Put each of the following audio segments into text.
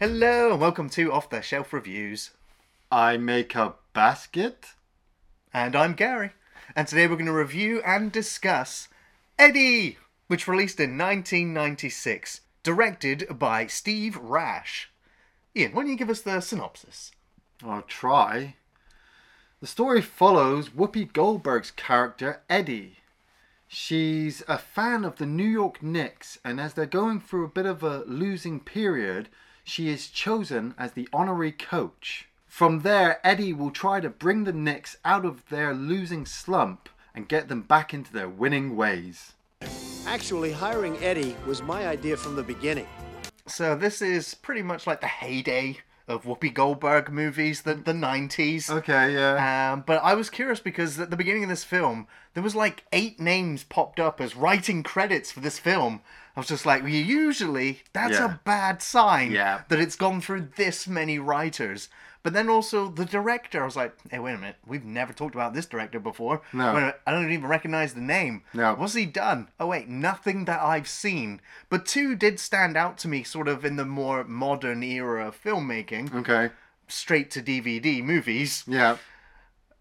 Hello and welcome to Off the Shelf Reviews. I make a basket. And I'm Gary. And today we're going to review and discuss Eddie, which released in 1996, directed by Steve Rash. Ian, why don't you give us the synopsis? I'll try. The story follows Whoopi Goldberg's character, Eddie. She's a fan of the New York Knicks, and as they're going through a bit of a losing period, she is chosen as the honorary coach. From there, Eddie will try to bring the Knicks out of their losing slump and get them back into their winning ways. Actually, hiring Eddie was my idea from the beginning. So this is pretty much like the heyday of Whoopi Goldberg movies, the the 90s. Okay, yeah. Um, but I was curious because at the beginning of this film, there was like eight names popped up as writing credits for this film. I was just like, well, usually that's Yeah. a bad sign Yeah. that it's gone through this many writers. But then also the director, I was like, hey, wait a minute, we've never talked about this director before. No. Wait a minute, I don't even recognize the name. No. What's he done? Oh wait, nothing that I've seen. But two did stand out to me, sort of in the more modern era of filmmaking, Okay. straight to DVD movies. Yeah.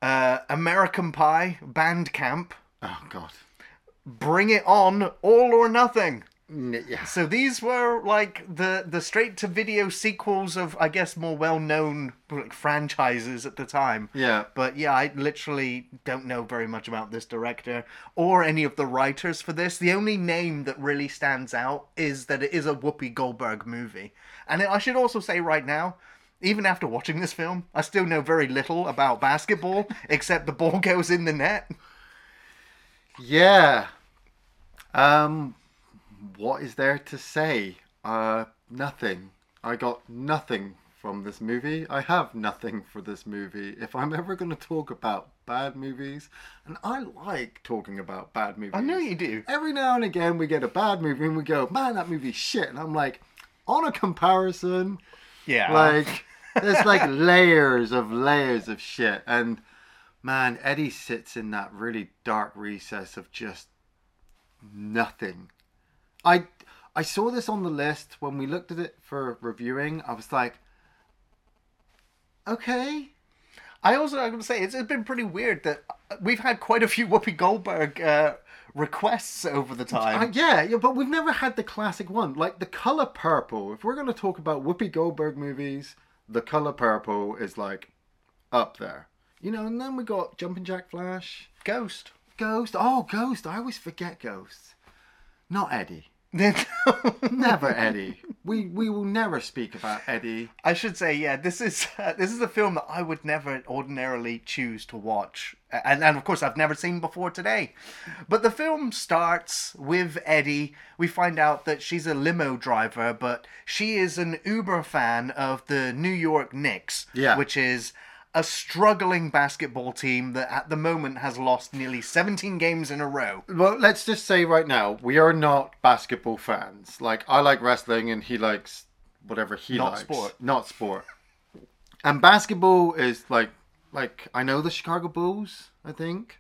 Uh, American Pie, Band Camp, Oh, God. Bring It On, All or Nothing. Yeah. So these were like the the straight to video sequels of I guess more well known like, franchises at the time. Yeah. But yeah, I literally don't know very much about this director or any of the writers for this. The only name that really stands out is that it is a Whoopi Goldberg movie. And I should also say right now, even after watching this film, I still know very little about basketball except the ball goes in the net. Yeah. Um, what is there to say? Uh, nothing. I got nothing from this movie. I have nothing for this movie. If I'm ever going to talk about bad movies, and I like talking about bad movies. I know you do. Every now and again, we get a bad movie and we go, man, that movie's shit. And I'm like, on a comparison, Yeah. like there's like layers of layers of shit and man eddie sits in that really dark recess of just nothing i i saw this on the list when we looked at it for reviewing i was like okay I also I'm gonna say it's, it's been pretty weird that uh, we've had quite a few Whoopi Goldberg uh, requests over the time. Uh, yeah, yeah, but we've never had the classic one. Like the color purple. If we're going to talk about Whoopi Goldberg movies, the color purple is like up there. You know, and then we got Jumping Jack Flash, Ghost. Ghost. Oh, Ghost. I always forget Ghost. Not Eddie. Never Eddie. We we will never speak about Eddie. I should say, yeah, this is uh, this is a film that I would never ordinarily choose to watch, and and of course I've never seen before today. But the film starts with Eddie. We find out that she's a limo driver, but she is an Uber fan of the New York Knicks, Yeah. which is a struggling basketball team that at the moment has lost nearly 17 games in a row. Well, let's just say right now we are not basketball fans. Like I like wrestling and he likes whatever he Not likes. sport. Not sport. And basketball is like like I know the Chicago Bulls, I think.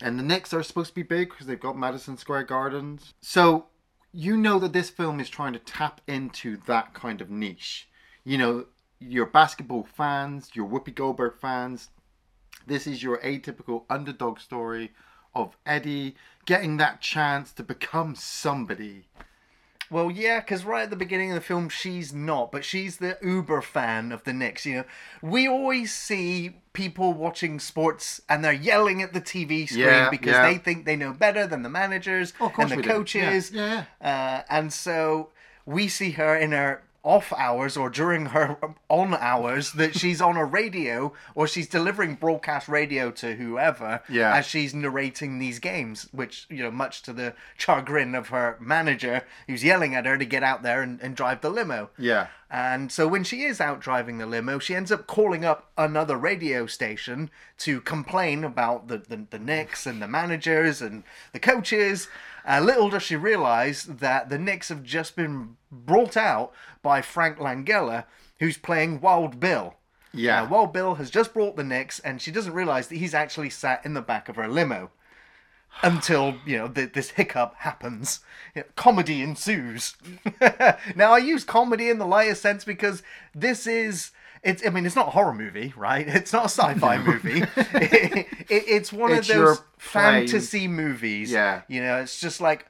And the Knicks are supposed to be big because they've got Madison Square Gardens. So you know that this film is trying to tap into that kind of niche. You know, your basketball fans, your Whoopi Goldberg fans. This is your atypical underdog story of Eddie getting that chance to become somebody. Well, yeah, because right at the beginning of the film, she's not, but she's the uber fan of the Knicks. You know, we always see people watching sports and they're yelling at the TV screen Yeah, because yeah. they think they know better than the managers Oh, and the coaches. Yeah, Uh, and so we see her in her off hours or during her on hours that she's on a radio or she's delivering broadcast radio to whoever Yeah. as she's narrating these games which you know much to the chagrin of her manager who's yelling at her to get out there and, and drive the limo Yeah. and so when she is out driving the limo, she ends up calling up another radio station to complain about the, the, the Knicks and the managers and the coaches. Uh, little does she realize that the Knicks have just been brought out by Frank Langella, who's playing Wild Bill. Yeah. Uh, Wild Bill has just brought the Knicks, and she doesn't realize that he's actually sat in the back of her limo. until you know th- this hiccup happens. You know, comedy ensues. now I use comedy in the lightest sense because this is. It's, I mean, it's not a horror movie, right? It's not a sci-fi movie. It- it- it's one It's of those fantasy movies. Yeah. You know, it's just like,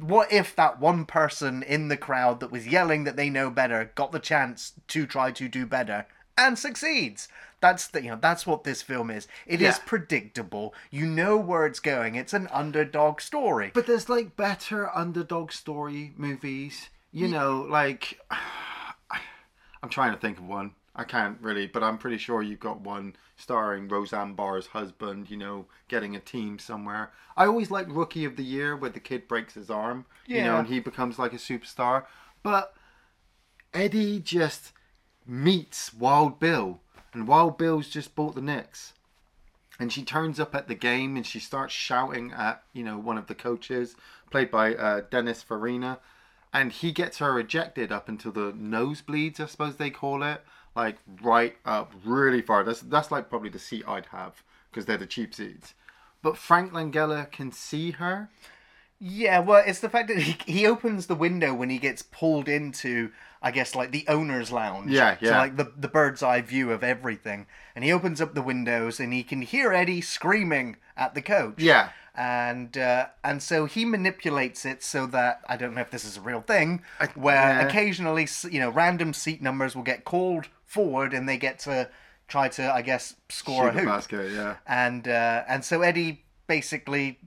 what if that one person in the crowd that was yelling that they know better got the chance to try to do better and succeeds? That's the, you know that's what this film is. It is Yeah. predictable. You know where it's going. It's an underdog story. But there's like better underdog story movies. You know, like I'm trying to think of one. I can't really, but I'm pretty sure you've got one starring Roseanne Barr's husband, you know, getting a team somewhere. I always like Rookie of the Year where the kid breaks his arm, you know, and he becomes like a superstar. But Eddie just meets Wild Bill, and Wild Bill's just bought the Knicks. And she turns up at the game and she starts shouting at, you know, one of the coaches, played by uh, Dennis Farina. And he gets her ejected up until the nosebleeds, I suppose they call it. Like right up really far. That's that's like probably the seat I'd have because they're the cheap seats. But Frank Langella can see her. Yeah, well, it's the fact that he, he opens the window when he gets pulled into, I guess, like the owner's lounge. Yeah, yeah. So, like the, the bird's eye view of everything. And he opens up the windows and he can hear Eddie screaming at the coach. Yeah. And uh, and so he manipulates it so that I don't know if this is a real thing, where yeah. occasionally you know random seat numbers will get called forward and they get to try to I guess score Shoot a hoop basket, yeah. and uh, and so Eddie basically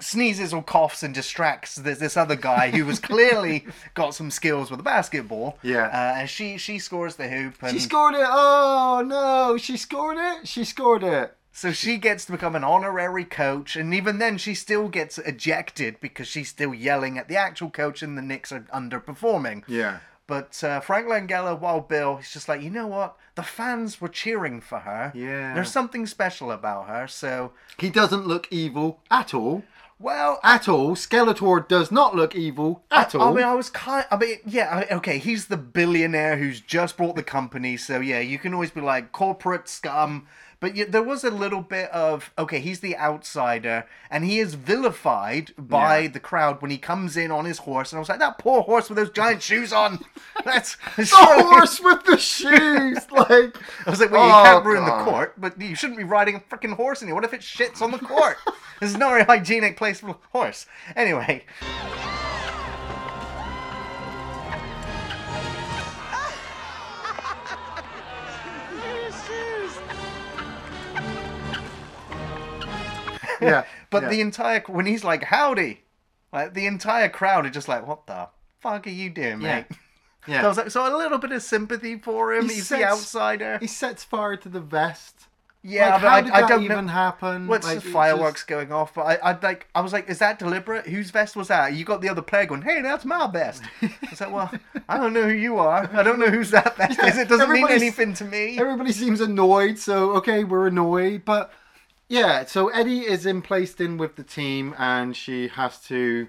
sneezes or coughs and distracts this, this other guy who was clearly got some skills with a basketball. Yeah. uh, and she she scores the hoop, and She scored it. Oh no, she scored it. She scored it. so she gets to become an honorary coach. And even then, she still gets ejected because she's still yelling at the actual coach, and the Knicks are underperforming. Yeah. But uh, Frank Langella, Wild Bill, he's just like, you know what? The fans were cheering for her. Yeah. There's something special about her. So, He doesn't look evil at all. Well, At all. Skeletor does not look evil at I, all. I mean, I was kind. I mean, yeah. I- Okay, he's the billionaire who's just bought the company, so yeah, you can always be like corporate scum. But yeah, there was a little bit of okay, he's the outsider, and he is vilified by Yeah. the crowd when he comes in on his horse. And I was like, that poor horse with those giant shoes on. That's the surely- horse with the shoes, like. I was like, well, you Oh, can't ruin God. the court, but you shouldn't be riding a freaking horse in here. What if it shits on the court? this is not a hygienic place for a horse. Anyway, Yeah. But yeah. the entire when he's like howdy, like the entire crowd are just like, what the fuck are you doing, Yeah. mate? Yeah. So I was like, so a little bit of sympathy for him. He he's the outsider. he sets fire to the vest. Yeah, like, but I, I don't even know. happen? What's like, the fireworks just- going off? But I, I like, I was like, is that deliberate? Whose vest was that? You got the other player going, hey, that's my vest. I was like, well, I don't know who you are. I don't know whose that vest is. It doesn't mean anything to me. Everybody seems annoyed, so okay, we're annoyed. But yeah, so Eddie is in placed in with the team, and she has to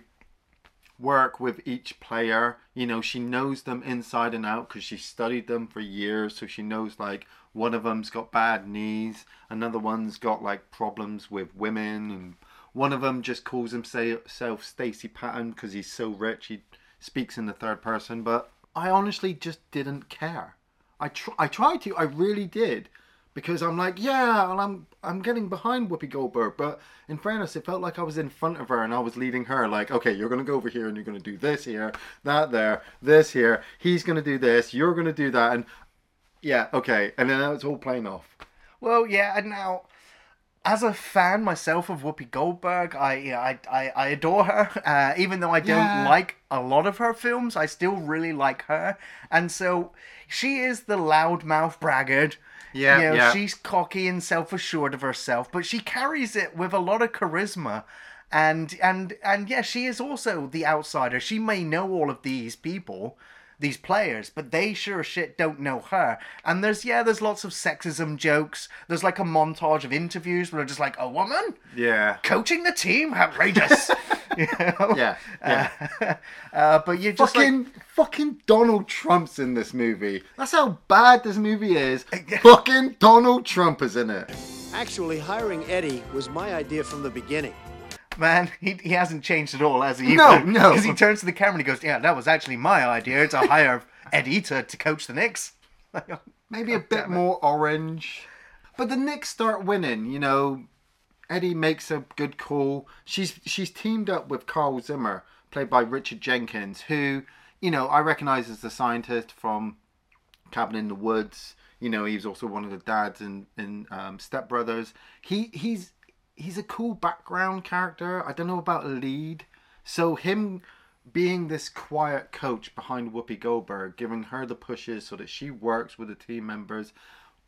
work with each player. You know, she knows them inside and out because she studied them for years. So she knows like one of them's got bad knees, another one's got like problems with women, and one of them just calls himself Stacy Patton because he's so rich. He speaks in the third person, but I honestly just didn't care. I tr- I tried to, I really did, because I'm like, yeah, well, I'm I'm getting behind Whoopi Goldberg, but in fairness, it felt like I was in front of her and I was leading her. Like, okay, you're gonna go over here and you're gonna do this here, that there, this here. He's gonna do this, you're gonna do that, and yeah, okay, and then it's all playing off. Well, yeah, and now, as a fan myself of Whoopi Goldberg, I I, I, I adore her. Uh, even though I don't Yeah. like a lot of her films, I still really like her. And so she is the loudmouth braggart. Yeah, you know, yeah. she's cocky and self-assured of herself, but she carries it with a lot of charisma. And and and yeah, she is also the outsider. She may know all of these people, these players, but they sure as shit don't know her. And there's yeah, there's lots of sexism jokes. There's like a montage of interviews where they're just like a woman Yeah. coaching the team, outrageous. you know? Yeah, yeah. Uh, uh, but you're just fucking like, fucking Donald Trump's in this movie. That's how bad this movie is. Fucking Donald Trump is in it. Actually, hiring Eddie was my idea from the beginning. Man, he, he hasn't changed at all, has he? No, no. Because he turns to the camera and he goes, "Yeah, that was actually my idea to hire Eddie to, to coach the Knicks." Maybe a bit more orange. But the Knicks start winning, you know. Eddie makes a good call. She's she's teamed up with Carl Zimmer, played by Richard Jenkins, who, you know, I recognise as the scientist from Cabin in the Woods. You know, he was also one of the dads in in um, Step Brothers. He he's he's a cool background character. I don't know about a lead. So him being this quiet coach behind Whoopi Goldberg, giving her the pushes so that she works with the team members,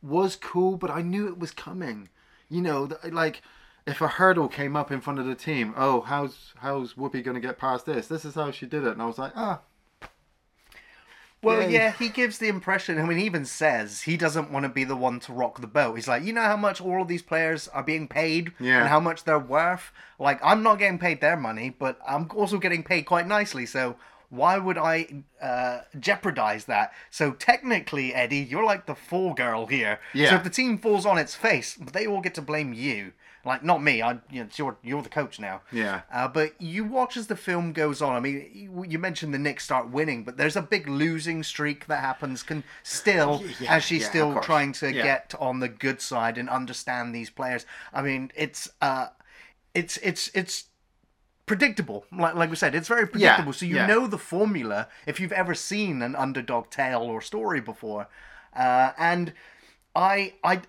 was cool. But I knew it was coming. You know, like if a hurdle came up in front of the team, oh, how's how's Whoopi gonna get past this? This is how she did it, and I was like, ah, Well, Yay. yeah, he gives the impression. I mean, he even says he doesn't want to be the one to rock the boat. He's like, you know how much all of these players are being paid Yeah. and how much they're worth. Like, I'm not getting paid their money, but I'm also getting paid quite nicely. So why would I uh, jeopardize that? So technically, Eddie, you're like the fall girl here. Yeah. So if the team falls on its face, they all get to blame you. Like, not me. I, you know, it's your, you're the coach now. Yeah. Uh, but you watch as the film goes on. I mean, you, you mentioned the Knicks start winning, but there's a big losing streak that happens. Can still, yeah, as she's yeah, still trying to Yeah. get on the good side and understand these players. I mean, it's uh, it's it's it's predictable. Like like we said, it's very predictable. so you yeah. know the formula if you've ever seen an underdog tale or story before. Uh, and I I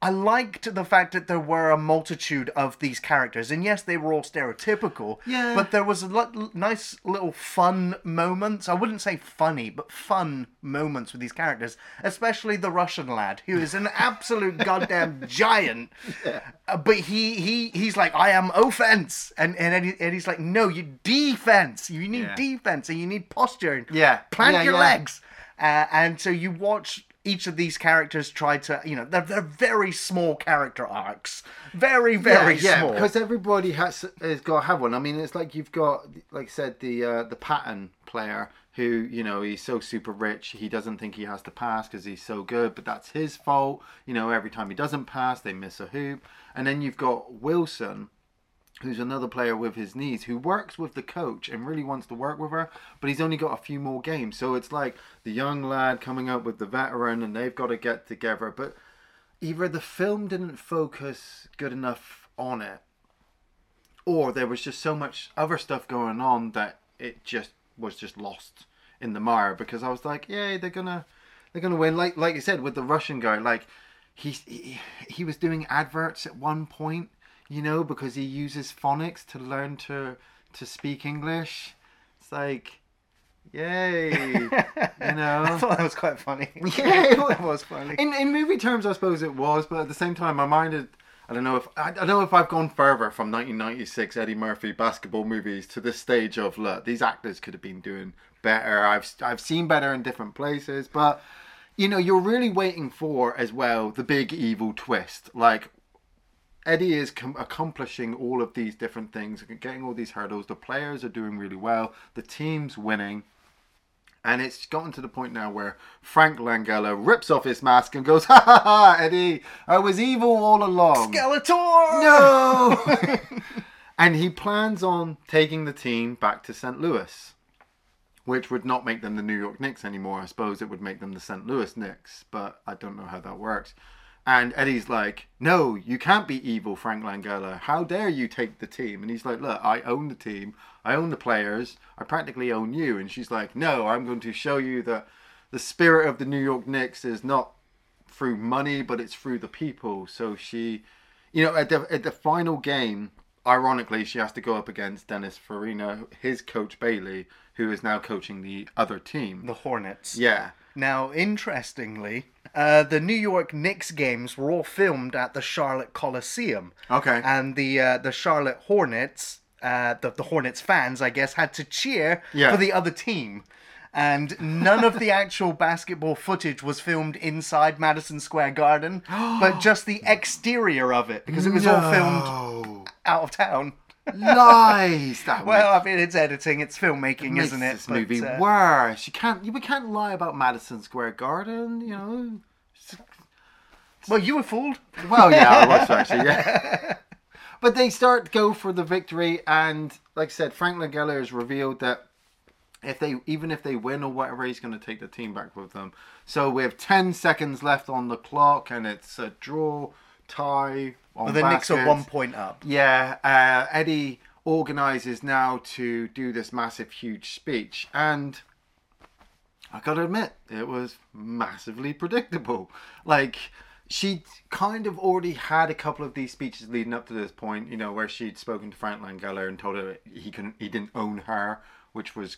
I liked the fact that there were a multitude of these characters, and yes, they were all stereotypical. Yeah. But there was a lot, nice little fun moments. I wouldn't say funny, but fun moments with these characters, especially the Russian lad, who is an absolute goddamn giant. Uh, but he he he's like, I am offense, and and Eddie, Eddie's like, no, you defense. You need Yeah. defense, and you need posture. Yeah. Plant Yeah, your yeah. legs. Uh, and so you watch each of these characters try to, you know, they're, they're very small character arcs. Very, very yeah, small. because everybody has has got to have one. I mean, it's like you've got, like I said, the uh, the pattern player who you know he's so super rich he doesn't think he has to pass because he's so good, but that's his fault. You know, every time he doesn't pass, they miss a hoop, and then you've got Wilson. Who's another player with his knees who works with the coach and really wants to work with her, but he's only got a few more games. So it's like the young lad coming up with the veteran and they've got to get together. But either the film didn't focus good enough on it or there was just so much other stuff going on that it just was just lost in the mire because I was like, yeah, they're gonna they're gonna win. Like like you said with the Russian guy, like he he, he was doing adverts at one point, you know, because he uses phonics to learn to to speak English. It's like, yay, you know. I thought that was quite funny. Yeah, it that was funny. In in movie terms, I suppose it was, but at the same time, my mind had. I don't know if I, I don't know if I've gone further from 1996 Eddie Murphy basketball movies to this stage of look, these actors could have been doing better. I've I've seen better in different places, but you know, you're really waiting for as well the big evil twist. Like Eddie is com- accomplishing all of these different things, getting all these hurdles. The players are doing really well. The team's winning. And it's gotten to the point now where Frank Langella rips off his mask and goes, Ha ha ha, Eddie, I was evil all along. Skeletor! No! and he plans on taking the team back to St. Louis, which would not make them the New York Knicks anymore. I suppose it would make them the St. Louis Knicks, but I don't know how that works. And Eddie's like, No, you can't be evil, Frank Langella. How dare you take the team? And he's like, Look, I own the team. I own the players. I practically own you. And she's like, No, I'm going to show you that the spirit of the New York Knicks is not through money, but it's through the people. So she, you know, at the at the final game, ironically, she has to go up against Dennis Farina, his coach Bailey, who is now coaching the other team. The Hornets. Yeah, Now, interestingly, uh, the New York Knicks games were all filmed at the Charlotte Coliseum. Okay. And the uh, the Charlotte Hornets, uh, the, the Hornets fans, I guess, had to cheer Yeah. for the other team. And none of the actual basketball footage was filmed inside Madison Square Garden, but just the exterior of it because it was all filmed out of town. lies. That Well, I mean, it's editing, it's filmmaking, isn't it? this But, movie uh, worse. You can't. You we can't lie about Madison Square Garden. You know. Well, you were fooled. Well, yeah, I was actually. Yeah. but they start to go for the victory, and like I said, Frank Langella has revealed that if they even if they win or whatever, he's going to take the team back with them. So we have ten seconds left on the clock, and it's a draw tie. On Well, the Knicks are one point up. Yeah, uh, Eddie organizes now to do this massive, huge speech, and I gotta admit, it was massively predictable. Like, she kind of already had a couple of these speeches leading up to this point, you know, where she'd spoken to Frank Langella and told her he couldn't, he didn't own her, which was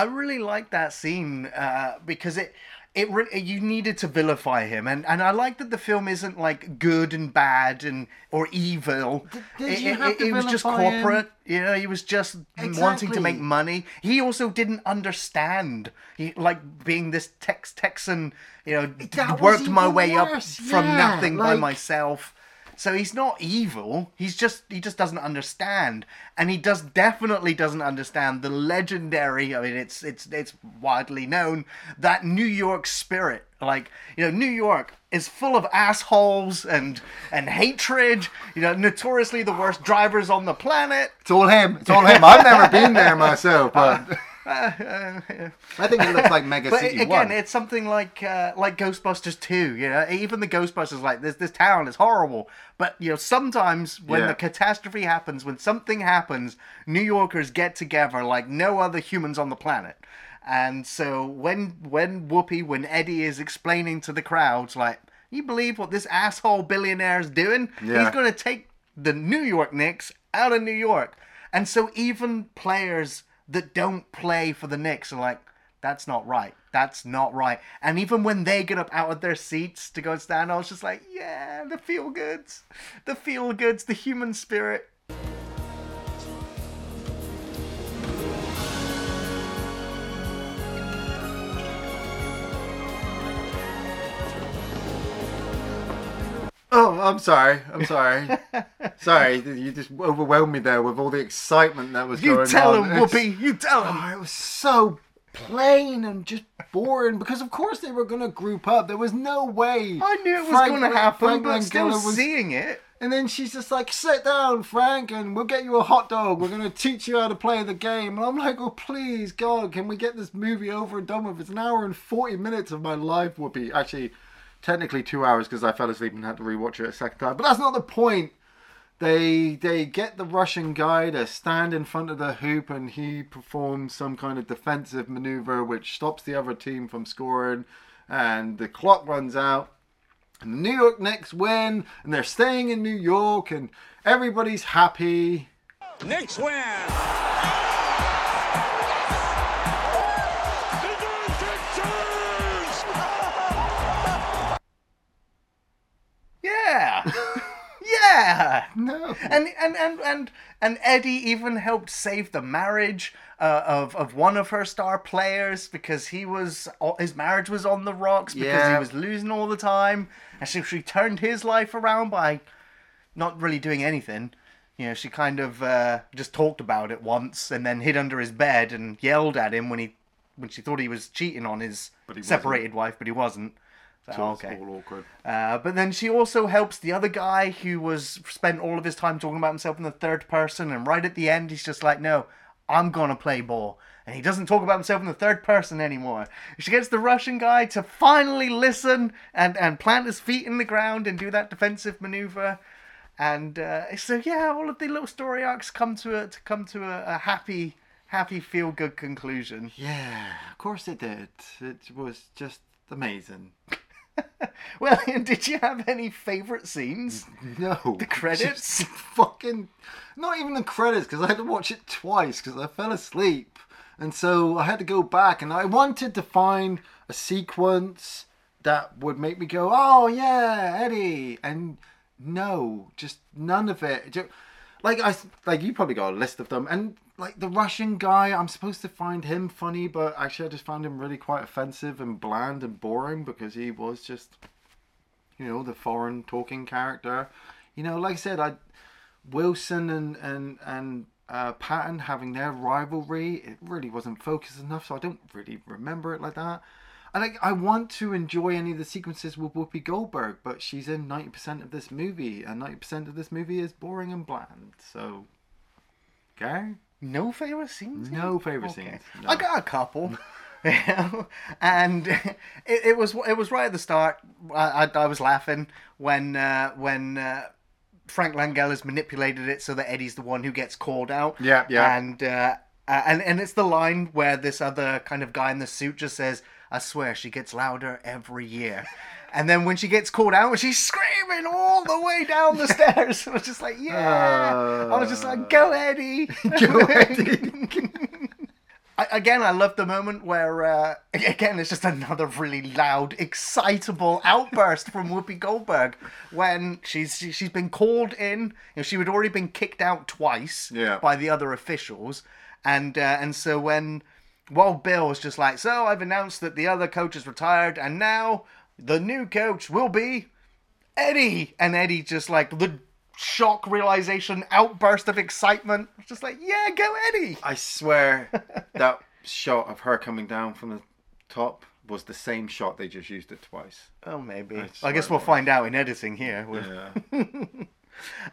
I really like that scene uh, because it it you needed to vilify him, and, and I like that the film isn't like good and bad and or evil. did it, you it- have it- to it was just vilify him? corporate. You know, he was just wanting to make money. He also didn't understand. He like being this Tex Texan. You know, That worked my way worse, up from yeah, nothing by myself. So he's not evil. He's just he just doesn't understand, and he does definitely doesn't understand the legendary. I mean, it's it's it's widely known that New York spirit. Like you know, New York is full of assholes and and hatred. You know, notoriously the worst drivers on the planet. It's all him. It's all him. I've never been there myself, but I think it looks like Mega But City again, One. it's something like uh, like Ghostbusters 2, you know, even the Ghostbusters like this this town is horrible. But you know, sometimes when Yeah. the catastrophe happens, when something happens, New Yorkers get together like no other humans on the planet. And so when when Whoopi, when Eddie is explaining to the crowds like, you believe what this asshole billionaire is doing? Yeah. He's gonna take the New York Knicks out of New York. And so even players that don't play for the Knicks are like, that's not right. That's not right. And even when they get up out of their seats to go and stand, I was just like, yeah, the feel goods. The feel goods, the human spirit. I'm sorry. I'm sorry. sorry, you just overwhelmed me there with all the excitement that was You going on. You tell him, Whoopi. You tell him. Oh, it was so plain and just boring because, of course, they were going to group up. There was no way. I knew it was Frank- going to happen, Frank but still was- seeing it. And then she's just like, sit down, Frank, and we'll get you a hot dog. We're going to teach you how to play the game. And I'm like, oh, please, God, can we get this movie over and done with? It's an hour and 40 minutes of my life, Whoopi. Actually, technically two hours because I fell asleep and had to rewatch it a second time. But that's not the point. They they get the Russian guy to stand in front of the hoop and he performs some kind of defensive maneuver which stops the other team from scoring. And the clock runs out. And the New York Knicks win, and they're staying in New York, and everybody's happy. Knicks win. Yeah. No. And, and and and and Eddie even helped save the marriage uh, of of one of her star players because he was his marriage was on the rocks because Yeah. he was losing all the time, and so she turned his life around by not really doing anything. You know, she kind of uh, just talked about it once and then hid under his bed and yelled at him when he when she thought he was cheating on his he wasn't. separated wife, but he wasn't. So, okay. all awkward. Uh, but then she also helps the other guy who was spent all of his time talking about himself in the third person, and right at the end, he's just like, "No, I'm gonna play ball," and he doesn't talk about himself in the third person anymore. She gets the Russian guy to finally listen and and plant his feet in the ground and do that defensive maneuver, and uh, so yeah, all of the little story arcs come to a to come to a, a happy happy feel good conclusion. Yeah, of course it did. It was just amazing. Well, did you have any favorite scenes? No. The credits? Just fucking. Not even the credits, because I had to watch it twice, because I fell asleep. And so I had to go back, and I wanted to find a sequence that would make me go, oh, yeah, Eddie. And no, just none of it. Ju- Like I, like you probably got a list of them, and like the Russian guy, I'm supposed to find him funny, but actually I just found him really quite offensive and bland and boring because he was just you know, the foreign talking character. You know, like I said, I Wilson and and and uh, Patton having their rivalry, it really wasn't focused enough, so I don't really remember it like that. And I, I want to enjoy any of the sequences with Whoopi Goldberg, but she's in 90% of this movie, and 90% of this movie is boring and bland. So, okay? No favorite scenes. No favourite scenes, no. I got a couple. You know? and it, it was it was right at the start. I, I, I was laughing when uh, when uh, Frank Langella's manipulated it so that Eddie's the one who gets called out. Yeah, yeah. And uh, uh, and and it's the line where this other kind of guy in the suit just says, "I swear she gets louder every year." And then when she gets called out, she's screaming all the way down the stairs. I was just like, yeah. I was just like, go Eddie. Go Eddie. I, again, I love the moment where, uh, again, it's just another really loud, excitable outburst from Whoopi Goldberg when she's she- she's been called in. You know, she had already been kicked out twice Yeah. by the other officials, and uh, and so when Wild Bill was just like, so I've announced that the other coach is retired, and now the new coach will be Eddie, and Eddie just like the shock realization outburst of excitement, just like, yeah, go Eddie. I swear that shot of her coming down from the top was the same shot they just used it twice. Oh, maybe. I, swear guess we'll find out in editing here. Yeah.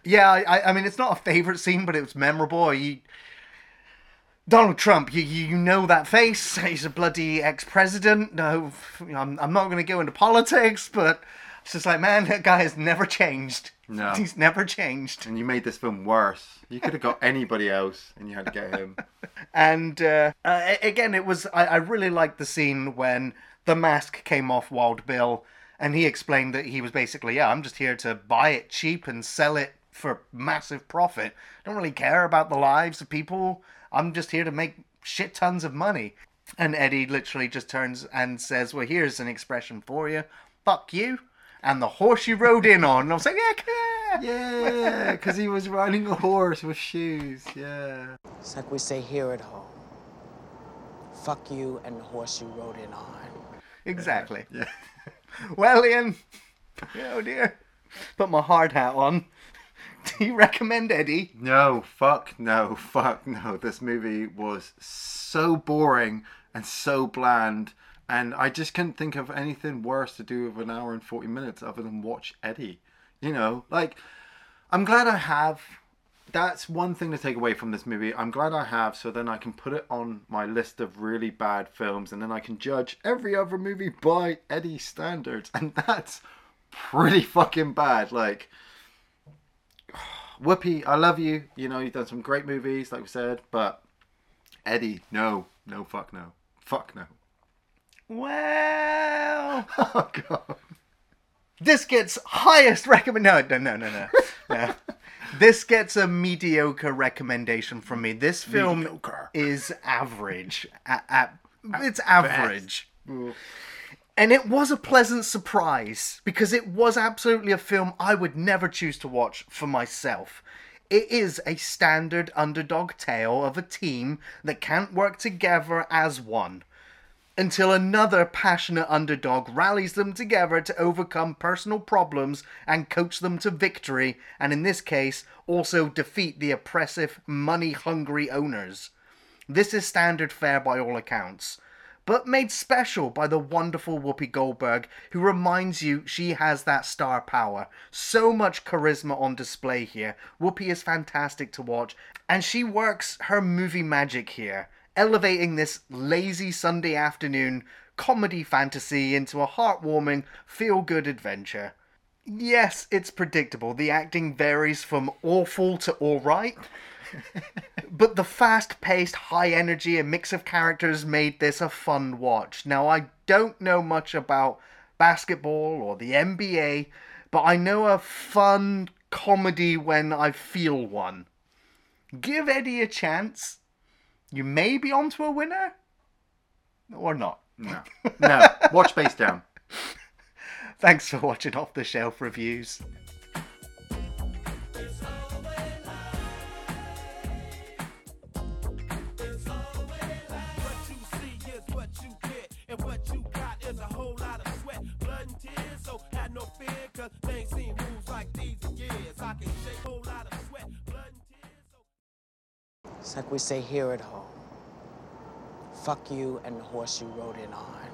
Yeah, I, I mean, it's not a favorite scene, but it was memorable. You, Donald Trump, you, you know that face. He's a bloody ex-president. No, I'm, I'm not going to go into politics, but it's just like, man, that guy has never changed. No. He's never changed. and you made this film worse. You could have got anybody else and you had to get him. And uh, uh, again, it was I, I really liked the scene when the mask came off Wild Bill, and he explained that he was basically, yeah, I'm just here to buy it cheap and sell it for massive profit. I don't really care about the lives of people. I'm just here to make shit tons of money. And Eddie literally just turns and says, "Well, here's an expression for you. Fuck you." And the horse you rode in on. And I was like, yeah, yeah. Yeah, because he was riding a horse with shoes. Yeah. It's like we say here at home. Fuck you and the horse you rode in on. Exactly. Yeah. Well, Ian, oh dear, put my hard hat on. Do you recommend Eddie? No, fuck no, fuck no. This movie was so boring and so bland, and I just couldn't think of anything worse to do with an hour and 40 minutes other than watch Eddie. You know, like, I'm glad I have. That's one thing to take away from this movie. I'm glad I have, so then I can put it on my list of really bad films, and then I can judge every other movie by Eddie standards, and that's pretty fucking bad. Like, Whoopi, I love you. You know, you've done some great movies, like we said, but Eddie, no, no, fuck no, fuck no. Well, Oh god. this gets highest recommend. No, no, no, no, no. no. This gets a mediocre recommendation from me. This film Mediocre. is average. At, at, it's average. And it was a pleasant surprise because it was absolutely a film I would never choose to watch for myself. It is a standard underdog tale of a team that can't work together as one until another passionate underdog rallies them together to overcome personal problems and coach them to victory, and in this case, also defeat the oppressive, money hungry owners. This is standard fare by all accounts, but made special by the wonderful Whoopi Goldberg, who reminds you she has that star power. So much charisma on display here. Whoopi is fantastic to watch, and she works her movie magic here, elevating this lazy Sunday afternoon comedy fantasy into a heartwarming, feel good adventure. Yes, it's predictable. The acting varies from awful to alright. but the fast paced, high energy, and mix of characters made this a fun watch. Now, I don't know much about basketball or the NBA, but I know a fun comedy when I feel one. Give Eddie a chance. You may be onto a winner, or not. No. No. Watch Base Down. Thanks for watching Off the Shelf Reviews. It's like we say here at home. Fuck you and the horse you rode in on.